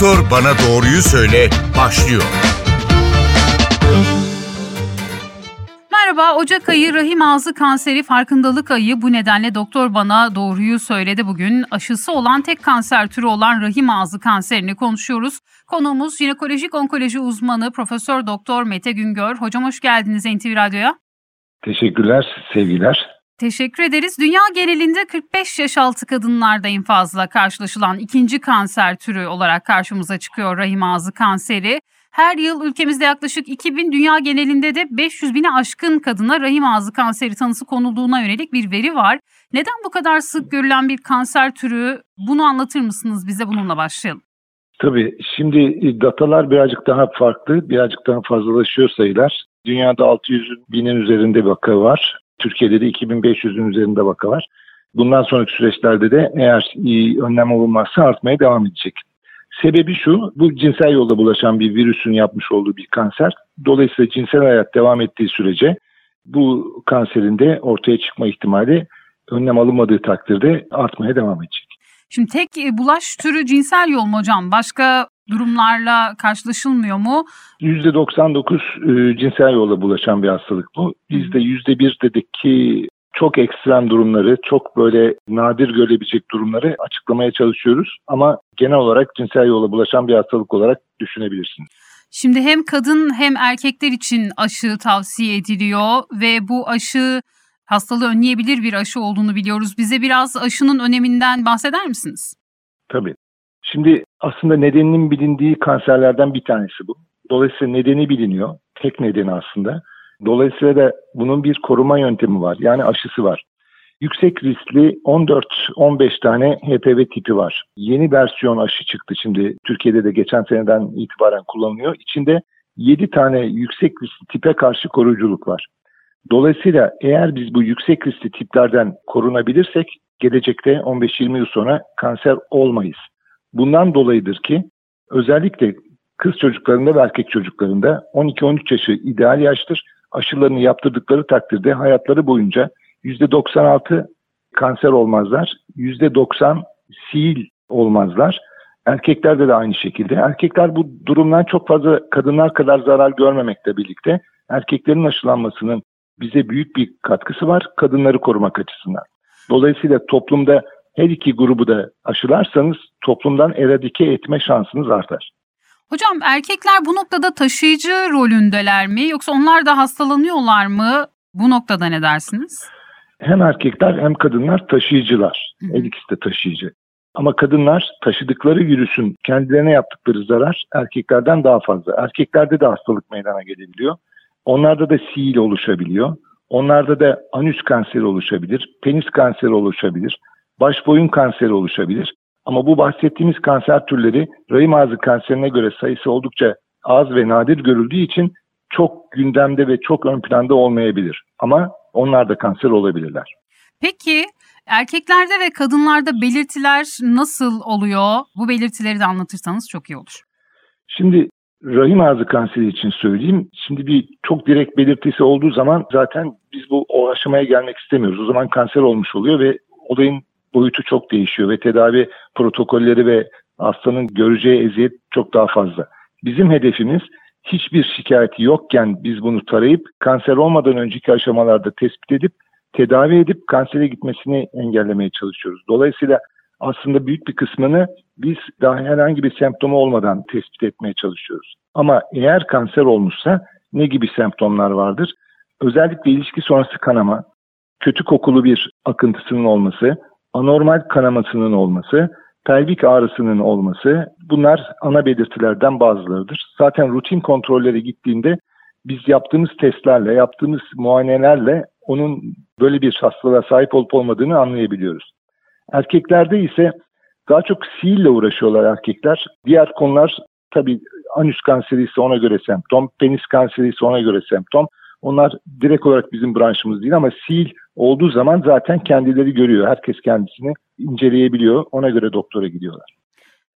Doktor Bana Doğruyu Söyle başlıyor. Merhaba, Ocak ayı rahim ağzı kanseri farkındalık ayı. Bu nedenle doktor bana doğruyu söyledi bugün. Aşısı olan tek kanser türü olan rahim ağzı kanserini konuşuyoruz. Konuğumuz jinekolojik onkoloji uzmanı Profesör Doktor Mete Güngör. Hocam hoş geldiniz NTV Radyo'ya. Teşekkürler, sevgiler. Teşekkür ederiz. Dünya genelinde 45 yaş altı kadınlarda en fazla karşılaşılan ikinci kanser türü olarak karşımıza çıkıyor rahim ağzı kanseri. Her yıl ülkemizde yaklaşık 2000, dünya genelinde de 500 bine aşkın kadına rahim ağzı kanseri tanısı konulduğuna yönelik bir veri var. Neden bu kadar sık görülen bir kanser türü? Bunu anlatır mısınız bize? Bununla başlayalım. Tabii şimdi datalar birazcık daha farklı, birazcık daha fazlalaşıyor sayılar. Dünyada 600 binin üzerinde vaka var. Türkiye'de de 2500'ün üzerinde vaka var. Bundan sonraki süreçlerde de eğer önlem olunmazsa artmaya devam edecek. Sebebi şu, bu cinsel yolda bulaşan bir virüsün yapmış olduğu bir kanser. Dolayısıyla cinsel hayat devam ettiği sürece bu kanserin de ortaya çıkma ihtimali önlem alınmadığı takdirde artmaya devam edecek. Şimdi tek e, bulaş türü cinsel yol mu hocam? Başka durumlarla karşılaşılmıyor mu? %99 e, cinsel yolla bulaşan bir hastalık bu. Bizde %1 dedik ki çok ekstrem durumları, çok böyle nadir görebilecek durumları açıklamaya çalışıyoruz. Ama genel olarak cinsel yola bulaşan bir hastalık olarak düşünebilirsiniz. Şimdi hem kadın hem erkekler için aşı tavsiye ediliyor ve bu aşı hastalığı önleyebilir bir aşı olduğunu biliyoruz. Bize biraz aşının öneminden bahseder misiniz? Tabii. Şimdi aslında nedeninin bilindiği kanserlerden bir tanesi bu. Dolayısıyla nedeni biliniyor. Tek nedeni aslında. Dolayısıyla da bunun bir koruma yöntemi var. Yani aşısı var. Yüksek riskli 14-15 tane HPV tipi var. Yeni versiyon aşı çıktı şimdi. Türkiye'de de geçen seneden itibaren kullanılıyor. İçinde 7 tane yüksek riskli tipe karşı koruyuculuk var. Dolayısıyla eğer biz bu yüksek riskli tiplerden korunabilirsek gelecekte 15-20 yıl sonra kanser olmayız. Bundan dolayıdır ki özellikle kız çocuklarında ve erkek çocuklarında 12-13 yaşı ideal yaştır. Aşılarını yaptırdıkları takdirde hayatları boyunca %96 kanser olmazlar, %90 sil olmazlar. Erkeklerde de aynı şekilde. Erkekler bu durumdan çok fazla kadınlar kadar zarar görmemekle birlikte erkeklerin aşılanmasının bize büyük bir katkısı var kadınları korumak açısından. Dolayısıyla toplumda her iki grubu da aşılarsanız toplumdan eradike etme şansınız artar. Hocam erkekler bu noktada taşıyıcı rolündeler mi yoksa onlar da hastalanıyorlar mı? Bu noktada ne dersiniz? Hem erkekler hem kadınlar taşıyıcılar. Hı. Her ikisi de taşıyıcı. Ama kadınlar taşıdıkları virüsün kendilerine yaptıkları zarar erkeklerden daha fazla. Erkeklerde de hastalık meydana gelebiliyor. Onlarda da sil oluşabiliyor. Onlarda da anüs kanseri oluşabilir, penis kanseri oluşabilir, baş boyun kanseri oluşabilir. Ama bu bahsettiğimiz kanser türleri rahim ağzı kanserine göre sayısı oldukça az ve nadir görüldüğü için çok gündemde ve çok ön planda olmayabilir. Ama onlar da kanser olabilirler. Peki erkeklerde ve kadınlarda belirtiler nasıl oluyor? Bu belirtileri de anlatırsanız çok iyi olur. Şimdi rahim ağzı kanseri için söyleyeyim. Şimdi bir çok direkt belirtisi olduğu zaman zaten biz bu o aşamaya gelmek istemiyoruz. O zaman kanser olmuş oluyor ve olayın boyutu çok değişiyor ve tedavi protokolleri ve hastanın göreceği eziyet çok daha fazla. Bizim hedefimiz hiçbir şikayeti yokken biz bunu tarayıp kanser olmadan önceki aşamalarda tespit edip tedavi edip kansere gitmesini engellemeye çalışıyoruz. Dolayısıyla aslında büyük bir kısmını biz daha herhangi bir semptomu olmadan tespit etmeye çalışıyoruz. Ama eğer kanser olmuşsa ne gibi semptomlar vardır? Özellikle ilişki sonrası kanama, kötü kokulu bir akıntısının olması, anormal kanamasının olması, pelvik ağrısının olması bunlar ana belirtilerden bazılarıdır. Zaten rutin kontrollere gittiğinde biz yaptığımız testlerle, yaptığımız muayenelerle onun böyle bir hastalığa sahip olup olmadığını anlayabiliyoruz. Erkeklerde ise daha çok sihirle uğraşıyorlar erkekler. Diğer konular tabii anüs kanseri ise ona göre semptom, penis kanseri ise ona göre semptom. Onlar direkt olarak bizim branşımız değil ama sil olduğu zaman zaten kendileri görüyor. Herkes kendisini inceleyebiliyor. Ona göre doktora gidiyorlar.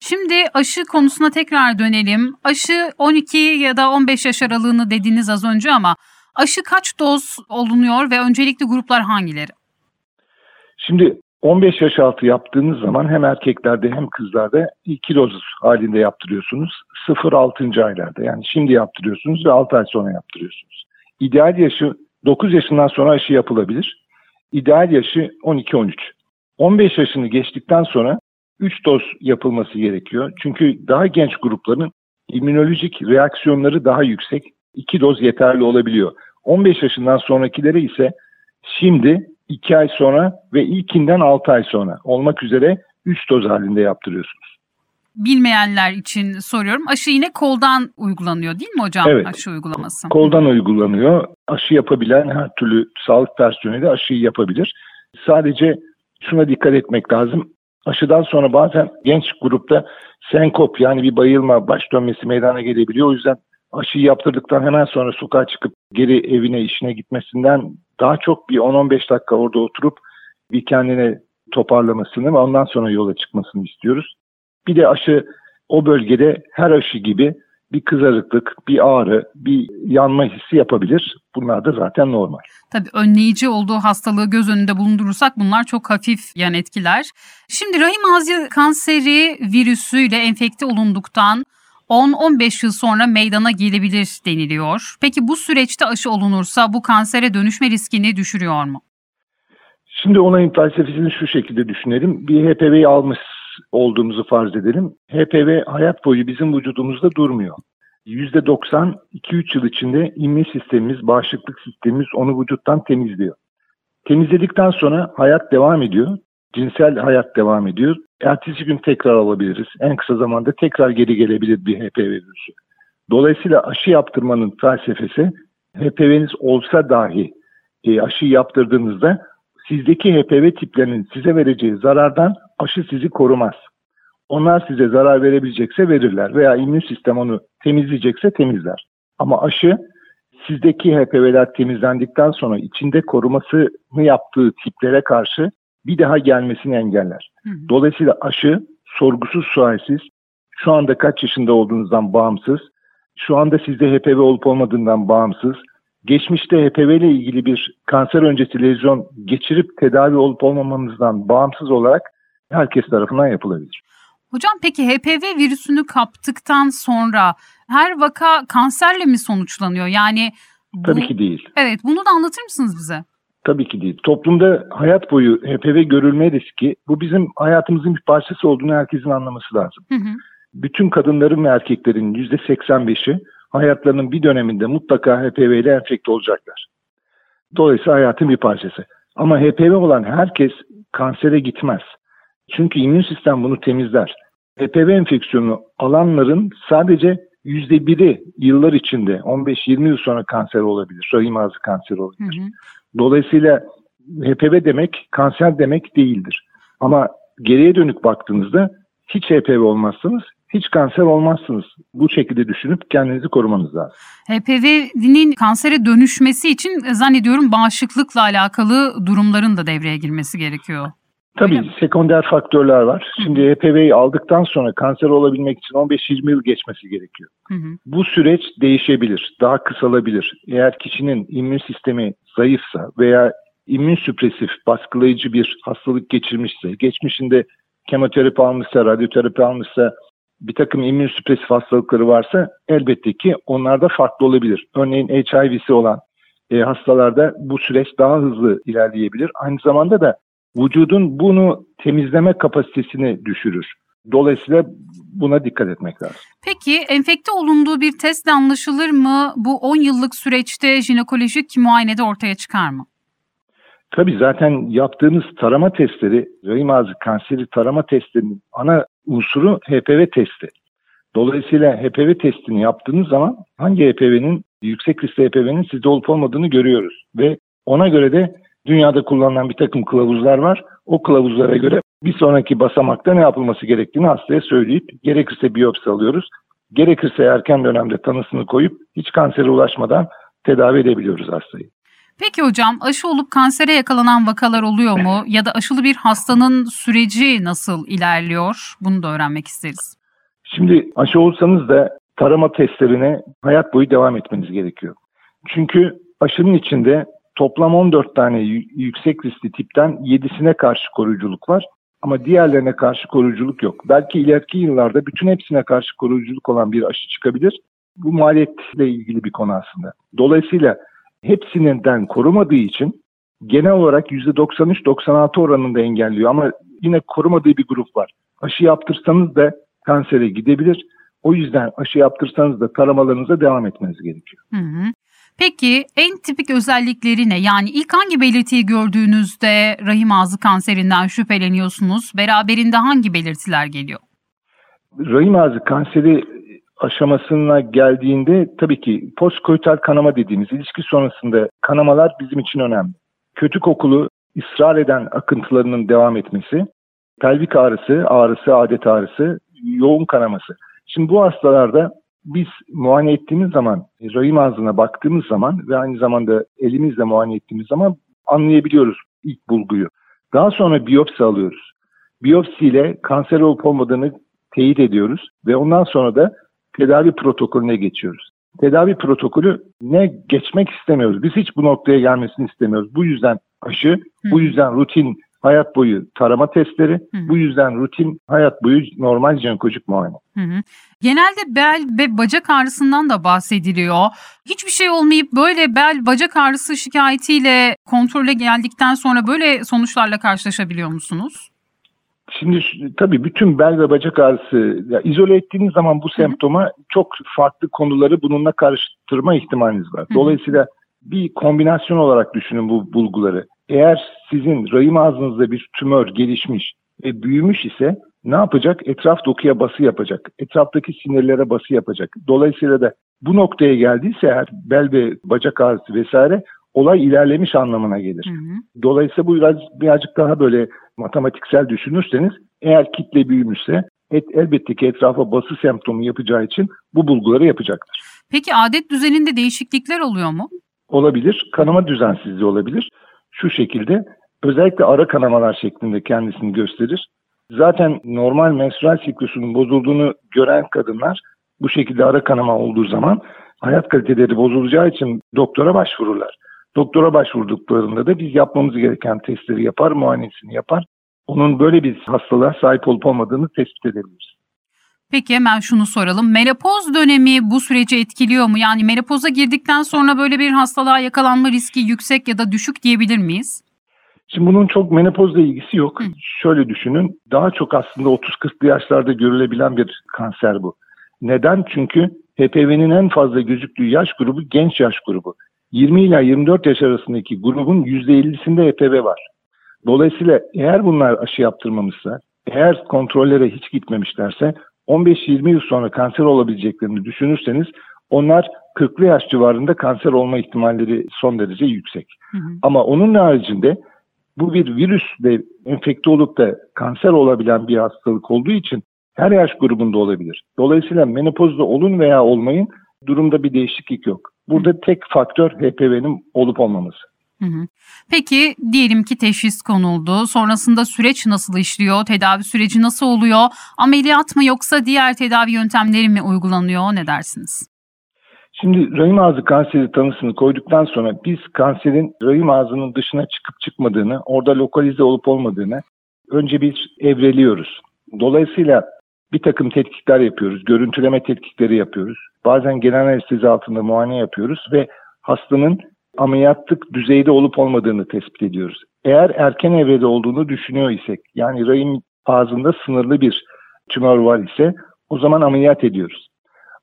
Şimdi aşı konusuna tekrar dönelim. Aşı 12 ya da 15 yaş aralığını dediniz az önce ama aşı kaç doz olunuyor ve öncelikli gruplar hangileri? Şimdi 15 yaş altı yaptığınız zaman hem erkeklerde hem kızlarda iki doz halinde yaptırıyorsunuz. 0-6. aylarda yani şimdi yaptırıyorsunuz ve 6 ay sonra yaptırıyorsunuz. İdeal yaşı 9 yaşından sonra aşı yapılabilir. İdeal yaşı 12-13. 15 yaşını geçtikten sonra 3 doz yapılması gerekiyor. Çünkü daha genç grupların immünolojik reaksiyonları daha yüksek. 2 doz yeterli olabiliyor. 15 yaşından sonrakilere ise şimdi 2 ay sonra ve ilkinden 6 ay sonra olmak üzere 3 doz halinde yaptırıyorsunuz. Bilmeyenler için soruyorum. Aşı yine koldan uygulanıyor değil mi hocam? Evet. Aşı uygulaması. Koldan uygulanıyor. Aşı yapabilen her türlü sağlık personeli aşıyı yapabilir. Sadece şuna dikkat etmek lazım. Aşıdan sonra bazen genç grupta senkop yani bir bayılma, baş dönmesi meydana gelebiliyor. O yüzden aşıyı yaptırdıktan hemen sonra sokağa çıkıp geri evine, işine gitmesinden daha çok bir 10-15 dakika orada oturup bir kendine toparlamasını ve ondan sonra yola çıkmasını istiyoruz. Bir de aşı o bölgede her aşı gibi bir kızarıklık, bir ağrı, bir yanma hissi yapabilir. Bunlar da zaten normal. Tabii önleyici olduğu hastalığı göz önünde bulundurursak bunlar çok hafif yan etkiler. Şimdi rahim ağzı kanseri virüsüyle enfekte olunduktan 10-15 yıl sonra meydana gelebilir deniliyor. Peki bu süreçte aşı olunursa bu kansere dönüşme riskini düşürüyor mu? Şimdi olayın felsefesini şu şekilde düşünelim. Bir HPV'yi almış olduğumuzu farz edelim. HPV hayat boyu bizim vücudumuzda durmuyor. %90 2-3 yıl içinde immün sistemimiz, bağışıklık sistemimiz onu vücuttan temizliyor. Temizledikten sonra hayat devam ediyor. Cinsel hayat devam ediyor. Ertesi gün tekrar alabiliriz. En kısa zamanda tekrar geri gelebilir bir HPV virüsü. Dolayısıyla aşı yaptırmanın felsefesi HPV'niz olsa dahi e, aşı yaptırdığınızda sizdeki HPV tiplerinin size vereceği zarardan aşı sizi korumaz. Onlar size zarar verebilecekse verirler veya immün sistem onu temizleyecekse temizler. Ama aşı sizdeki HPV'ler temizlendikten sonra içinde korumasını yaptığı tiplere karşı bir daha gelmesini engeller. Dolayısıyla aşı sorgusuz sualsiz, şu anda kaç yaşında olduğunuzdan bağımsız, şu anda sizde HPV olup olmadığından bağımsız, geçmişte HPV ile ilgili bir kanser öncesi lezyon geçirip tedavi olup olmamanızdan bağımsız olarak herkes tarafından yapılabilir. Hocam peki HPV virüsünü kaptıktan sonra her vaka kanserle mi sonuçlanıyor? Yani bu... Tabii ki değil. Evet bunu da anlatır mısınız bize? Tabii ki değil. Toplumda hayat boyu HPV görülme riski bu bizim hayatımızın bir parçası olduğunu herkesin anlaması lazım. Hı hı. Bütün kadınların ve erkeklerin %85'i hayatlarının bir döneminde mutlaka HPV ile enfekte olacaklar. Dolayısıyla hayatın bir parçası. Ama HPV olan herkes kansere gitmez. Çünkü immün sistem bunu temizler. HPV enfeksiyonu alanların sadece yüzde biri yıllar içinde 15-20 yıl sonra kanser olabilir. Rahim ağzı kanseri olabilir. Hı hı. Dolayısıyla HPV demek kanser demek değildir. Ama geriye dönük baktığınızda hiç HPV olmazsınız, hiç kanser olmazsınız. Bu şekilde düşünüp kendinizi korumanız lazım. HPV'nin kansere dönüşmesi için zannediyorum bağışıklıkla alakalı durumların da devreye girmesi gerekiyor. Öyle Tabii mi? sekonder faktörler var. Şimdi HPV'yi aldıktan sonra kanser olabilmek için 15-20 yıl geçmesi gerekiyor. Hı hı. Bu süreç değişebilir, daha kısalabilir. Eğer kişinin immün sistemi zayıfsa veya immün süpresif, baskılayıcı bir hastalık geçirmişse, geçmişinde kemoterapi almışsa, radyoterapi almışsa, bir takım immün süpresif hastalıkları varsa elbette ki onlarda farklı olabilir. Örneğin HIV'si olan e, hastalarda bu süreç daha hızlı ilerleyebilir. Aynı zamanda da vücudun bunu temizleme kapasitesini düşürür. Dolayısıyla buna dikkat etmek lazım. Peki enfekte olunduğu bir testle anlaşılır mı? Bu 10 yıllık süreçte jinekolojik muayenede ortaya çıkar mı? Tabii zaten yaptığınız tarama testleri, rahim ağzı kanseri tarama testlerinin ana unsuru HPV testi. Dolayısıyla HPV testini yaptığınız zaman hangi HPV'nin, yüksek riskli HPV'nin sizde olup olmadığını görüyoruz. Ve ona göre de dünyada kullanılan bir takım kılavuzlar var. O kılavuzlara göre bir sonraki basamakta ne yapılması gerektiğini hastaya söyleyip gerekirse biyopsi alıyoruz. Gerekirse erken dönemde tanısını koyup hiç kansere ulaşmadan tedavi edebiliyoruz hastayı. Peki hocam aşı olup kansere yakalanan vakalar oluyor mu? Ya da aşılı bir hastanın süreci nasıl ilerliyor? Bunu da öğrenmek isteriz. Şimdi aşı olsanız da tarama testlerine hayat boyu devam etmeniz gerekiyor. Çünkü aşının içinde toplam 14 tane yüksek riskli tipten 7'sine karşı koruyuculuk var. Ama diğerlerine karşı koruyuculuk yok. Belki ileriki yıllarda bütün hepsine karşı koruyuculuk olan bir aşı çıkabilir. Bu maliyetle ilgili bir konu aslında. Dolayısıyla hepsinden korumadığı için genel olarak %93-96 oranında engelliyor. Ama yine korumadığı bir grup var. Aşı yaptırsanız da kansere gidebilir. O yüzden aşı yaptırsanız da taramalarınıza devam etmeniz gerekiyor. Hı hı. Peki en tipik özellikleri ne? Yani ilk hangi belirtiyi gördüğünüzde rahim ağzı kanserinden şüpheleniyorsunuz? Beraberinde hangi belirtiler geliyor? Rahim ağzı kanseri aşamasına geldiğinde tabii ki postkoital kanama dediğimiz ilişki sonrasında kanamalar bizim için önemli. Kötü kokulu, ısrar eden akıntılarının devam etmesi, pelvik ağrısı, ağrısı, adet ağrısı, yoğun kanaması. Şimdi bu hastalarda biz muayene ettiğimiz zaman, rahim ağzına baktığımız zaman ve aynı zamanda elimizle muayene ettiğimiz zaman anlayabiliyoruz ilk bulguyu. Daha sonra biyopsi alıyoruz. Biyopsiyle kanser olup olmadığını teyit ediyoruz ve ondan sonra da tedavi protokolüne geçiyoruz. Tedavi protokolü ne geçmek istemiyoruz. Biz hiç bu noktaya gelmesini istemiyoruz. Bu yüzden aşı, bu yüzden rutin hayat boyu tarama testleri, hı bu yüzden rutin hayat boyu normal jinekolojik muayene. Hı hı. Genelde bel ve bacak ağrısından da bahsediliyor. Hiçbir şey olmayıp böyle bel bacak ağrısı şikayetiyle kontrole geldikten sonra böyle sonuçlarla karşılaşabiliyor musunuz? Şimdi tabii bütün bel ve bacak ağrısı ya izole ettiğiniz zaman bu semptoma çok farklı konuları bununla karıştırma ihtimaliniz var. Dolayısıyla bir kombinasyon olarak düşünün bu bulguları. Eğer sizin rahim ağzınızda bir tümör gelişmiş ve büyümüş ise ne yapacak? Etraf dokuya bası yapacak. Etraftaki sinirlere bası yapacak. Dolayısıyla da bu noktaya geldiyse eğer bel ve bacak ağrısı vesaire olay ilerlemiş anlamına gelir. Hı hı. Dolayısıyla bu biraz birazcık daha böyle matematiksel düşünürseniz eğer kitle büyümüşse et, elbette ki etrafa bası semptomu yapacağı için bu bulguları yapacaktır. Peki adet düzeninde değişiklikler oluyor mu? Olabilir. Kanama düzensizliği olabilir. Şu şekilde özellikle ara kanamalar şeklinde kendisini gösterir. Zaten normal menstrual siklusunun bozulduğunu gören kadınlar bu şekilde ara kanama olduğu zaman hayat kaliteleri bozulacağı için doktora başvururlar. Doktora başvurduklarında da biz yapmamız gereken testleri yapar, muayenesini yapar. Onun böyle bir hastalığa sahip olup olmadığını tespit edebiliriz. Peki hemen şunu soralım. Menopoz dönemi bu süreci etkiliyor mu? Yani menopoza girdikten sonra böyle bir hastalığa yakalanma riski yüksek ya da düşük diyebilir miyiz? Şimdi bunun çok menopozla ilgisi yok. Hı. Şöyle düşünün. Daha çok aslında 30-40'lı yaşlarda görülebilen bir kanser bu. Neden? Çünkü HPV'nin en fazla gözüktüğü yaş grubu genç yaş grubu. 20 ila 24 yaş arasındaki grubun %50'sinde HPV var. Dolayısıyla eğer bunlar aşı yaptırmamışsa, eğer kontrollere hiç gitmemişlerse 15-20 yıl sonra kanser olabileceklerini düşünürseniz onlar 40'lı yaş civarında kanser olma ihtimalleri son derece yüksek. Hı hı. Ama onun haricinde bu bir virüsle enfekte olup da kanser olabilen bir hastalık olduğu için her yaş grubunda olabilir. Dolayısıyla menopozda olun veya olmayın durumda bir değişiklik yok. Burada tek faktör HPV'nin olup olmaması. Peki diyelim ki teşhis konuldu. Sonrasında süreç nasıl işliyor? Tedavi süreci nasıl oluyor? Ameliyat mı yoksa diğer tedavi yöntemleri mi uygulanıyor? Ne dersiniz? Şimdi rahim ağzı kanseri tanısını koyduktan sonra biz kanserin rahim ağzının dışına çıkıp çıkmadığını, orada lokalize olup olmadığını önce bir evreliyoruz. Dolayısıyla bir takım tetkikler yapıyoruz, görüntüleme tetkikleri yapıyoruz. Bazen genel anestezi altında muayene yapıyoruz ve hastanın ameliyatlık düzeyde olup olmadığını tespit ediyoruz. Eğer erken evrede olduğunu düşünüyor isek, yani rahim ağzında sınırlı bir tümör var ise o zaman ameliyat ediyoruz.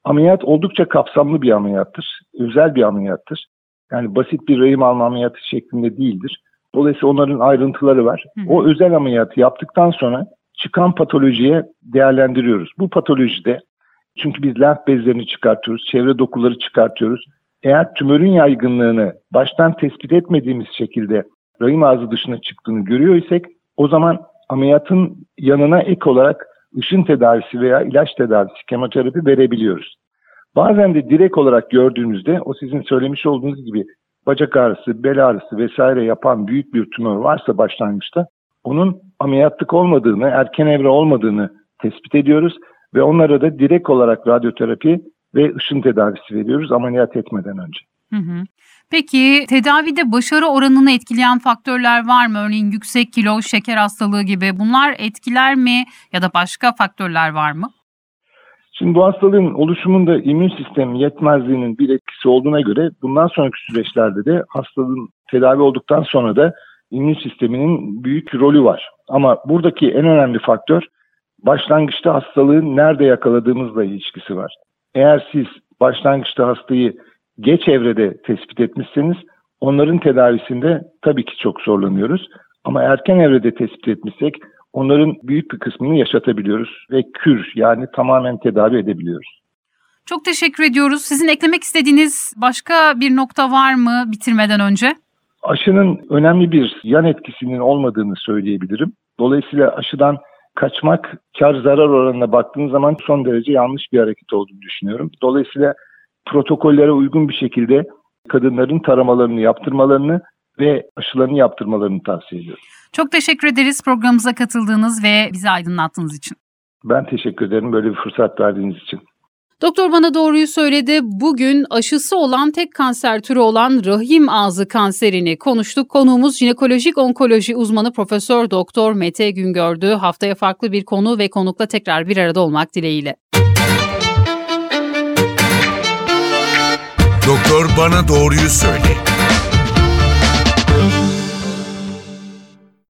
Ameliyat oldukça kapsamlı bir ameliyattır. Özel bir ameliyattır. Yani basit bir rahim alma ameliyatı şeklinde değildir. Dolayısıyla onların ayrıntıları var. O özel ameliyatı yaptıktan sonra çıkan patolojiye değerlendiriyoruz. Bu patolojide çünkü biz lenf bezlerini çıkartıyoruz, çevre dokuları çıkartıyoruz. Eğer tümörün yaygınlığını baştan tespit etmediğimiz şekilde rahim ağzı dışına çıktığını görüyor isek o zaman ameliyatın yanına ek olarak ışın tedavisi veya ilaç tedavisi, kemoterapi verebiliyoruz. Bazen de direkt olarak gördüğünüzde o sizin söylemiş olduğunuz gibi bacak ağrısı, bel ağrısı vesaire yapan büyük bir tümör varsa başlangıçta onun ameliyatlık olmadığını, erken evre olmadığını tespit ediyoruz ve onlara da direkt olarak radyoterapi ve ışın tedavisi veriyoruz ameliyat etmeden önce. Hı hı. Peki tedavide başarı oranını etkileyen faktörler var mı? Örneğin yüksek kilo, şeker hastalığı gibi bunlar etkiler mi ya da başka faktörler var mı? Şimdi bu hastalığın oluşumunda immün sistem yetmezliğinin bir etkisi olduğuna göre bundan sonraki süreçlerde de hastalığın tedavi olduktan sonra da immün sisteminin büyük rolü var. Ama buradaki en önemli faktör başlangıçta hastalığı nerede yakaladığımızla ilişkisi var. Eğer siz başlangıçta hastayı geç evrede tespit etmişseniz onların tedavisinde tabii ki çok zorlanıyoruz. Ama erken evrede tespit etmişsek onların büyük bir kısmını yaşatabiliyoruz ve kür yani tamamen tedavi edebiliyoruz. Çok teşekkür ediyoruz. Sizin eklemek istediğiniz başka bir nokta var mı bitirmeden önce? Aşının önemli bir yan etkisinin olmadığını söyleyebilirim. Dolayısıyla aşıdan kaçmak kar zarar oranına baktığınız zaman son derece yanlış bir hareket olduğunu düşünüyorum. Dolayısıyla protokollere uygun bir şekilde kadınların taramalarını yaptırmalarını ve aşılarını yaptırmalarını tavsiye ediyorum. Çok teşekkür ederiz programımıza katıldığınız ve bizi aydınlattığınız için. Ben teşekkür ederim böyle bir fırsat verdiğiniz için. Doktor bana doğruyu söyledi. Bugün aşısı olan tek kanser türü olan rahim ağzı kanserini konuştuk. Konuğumuz jinekolojik onkoloji uzmanı Profesör Doktor Mete Güngördü. Haftaya farklı bir konu ve konukla tekrar bir arada olmak dileğiyle. Doktor bana doğruyu söyle.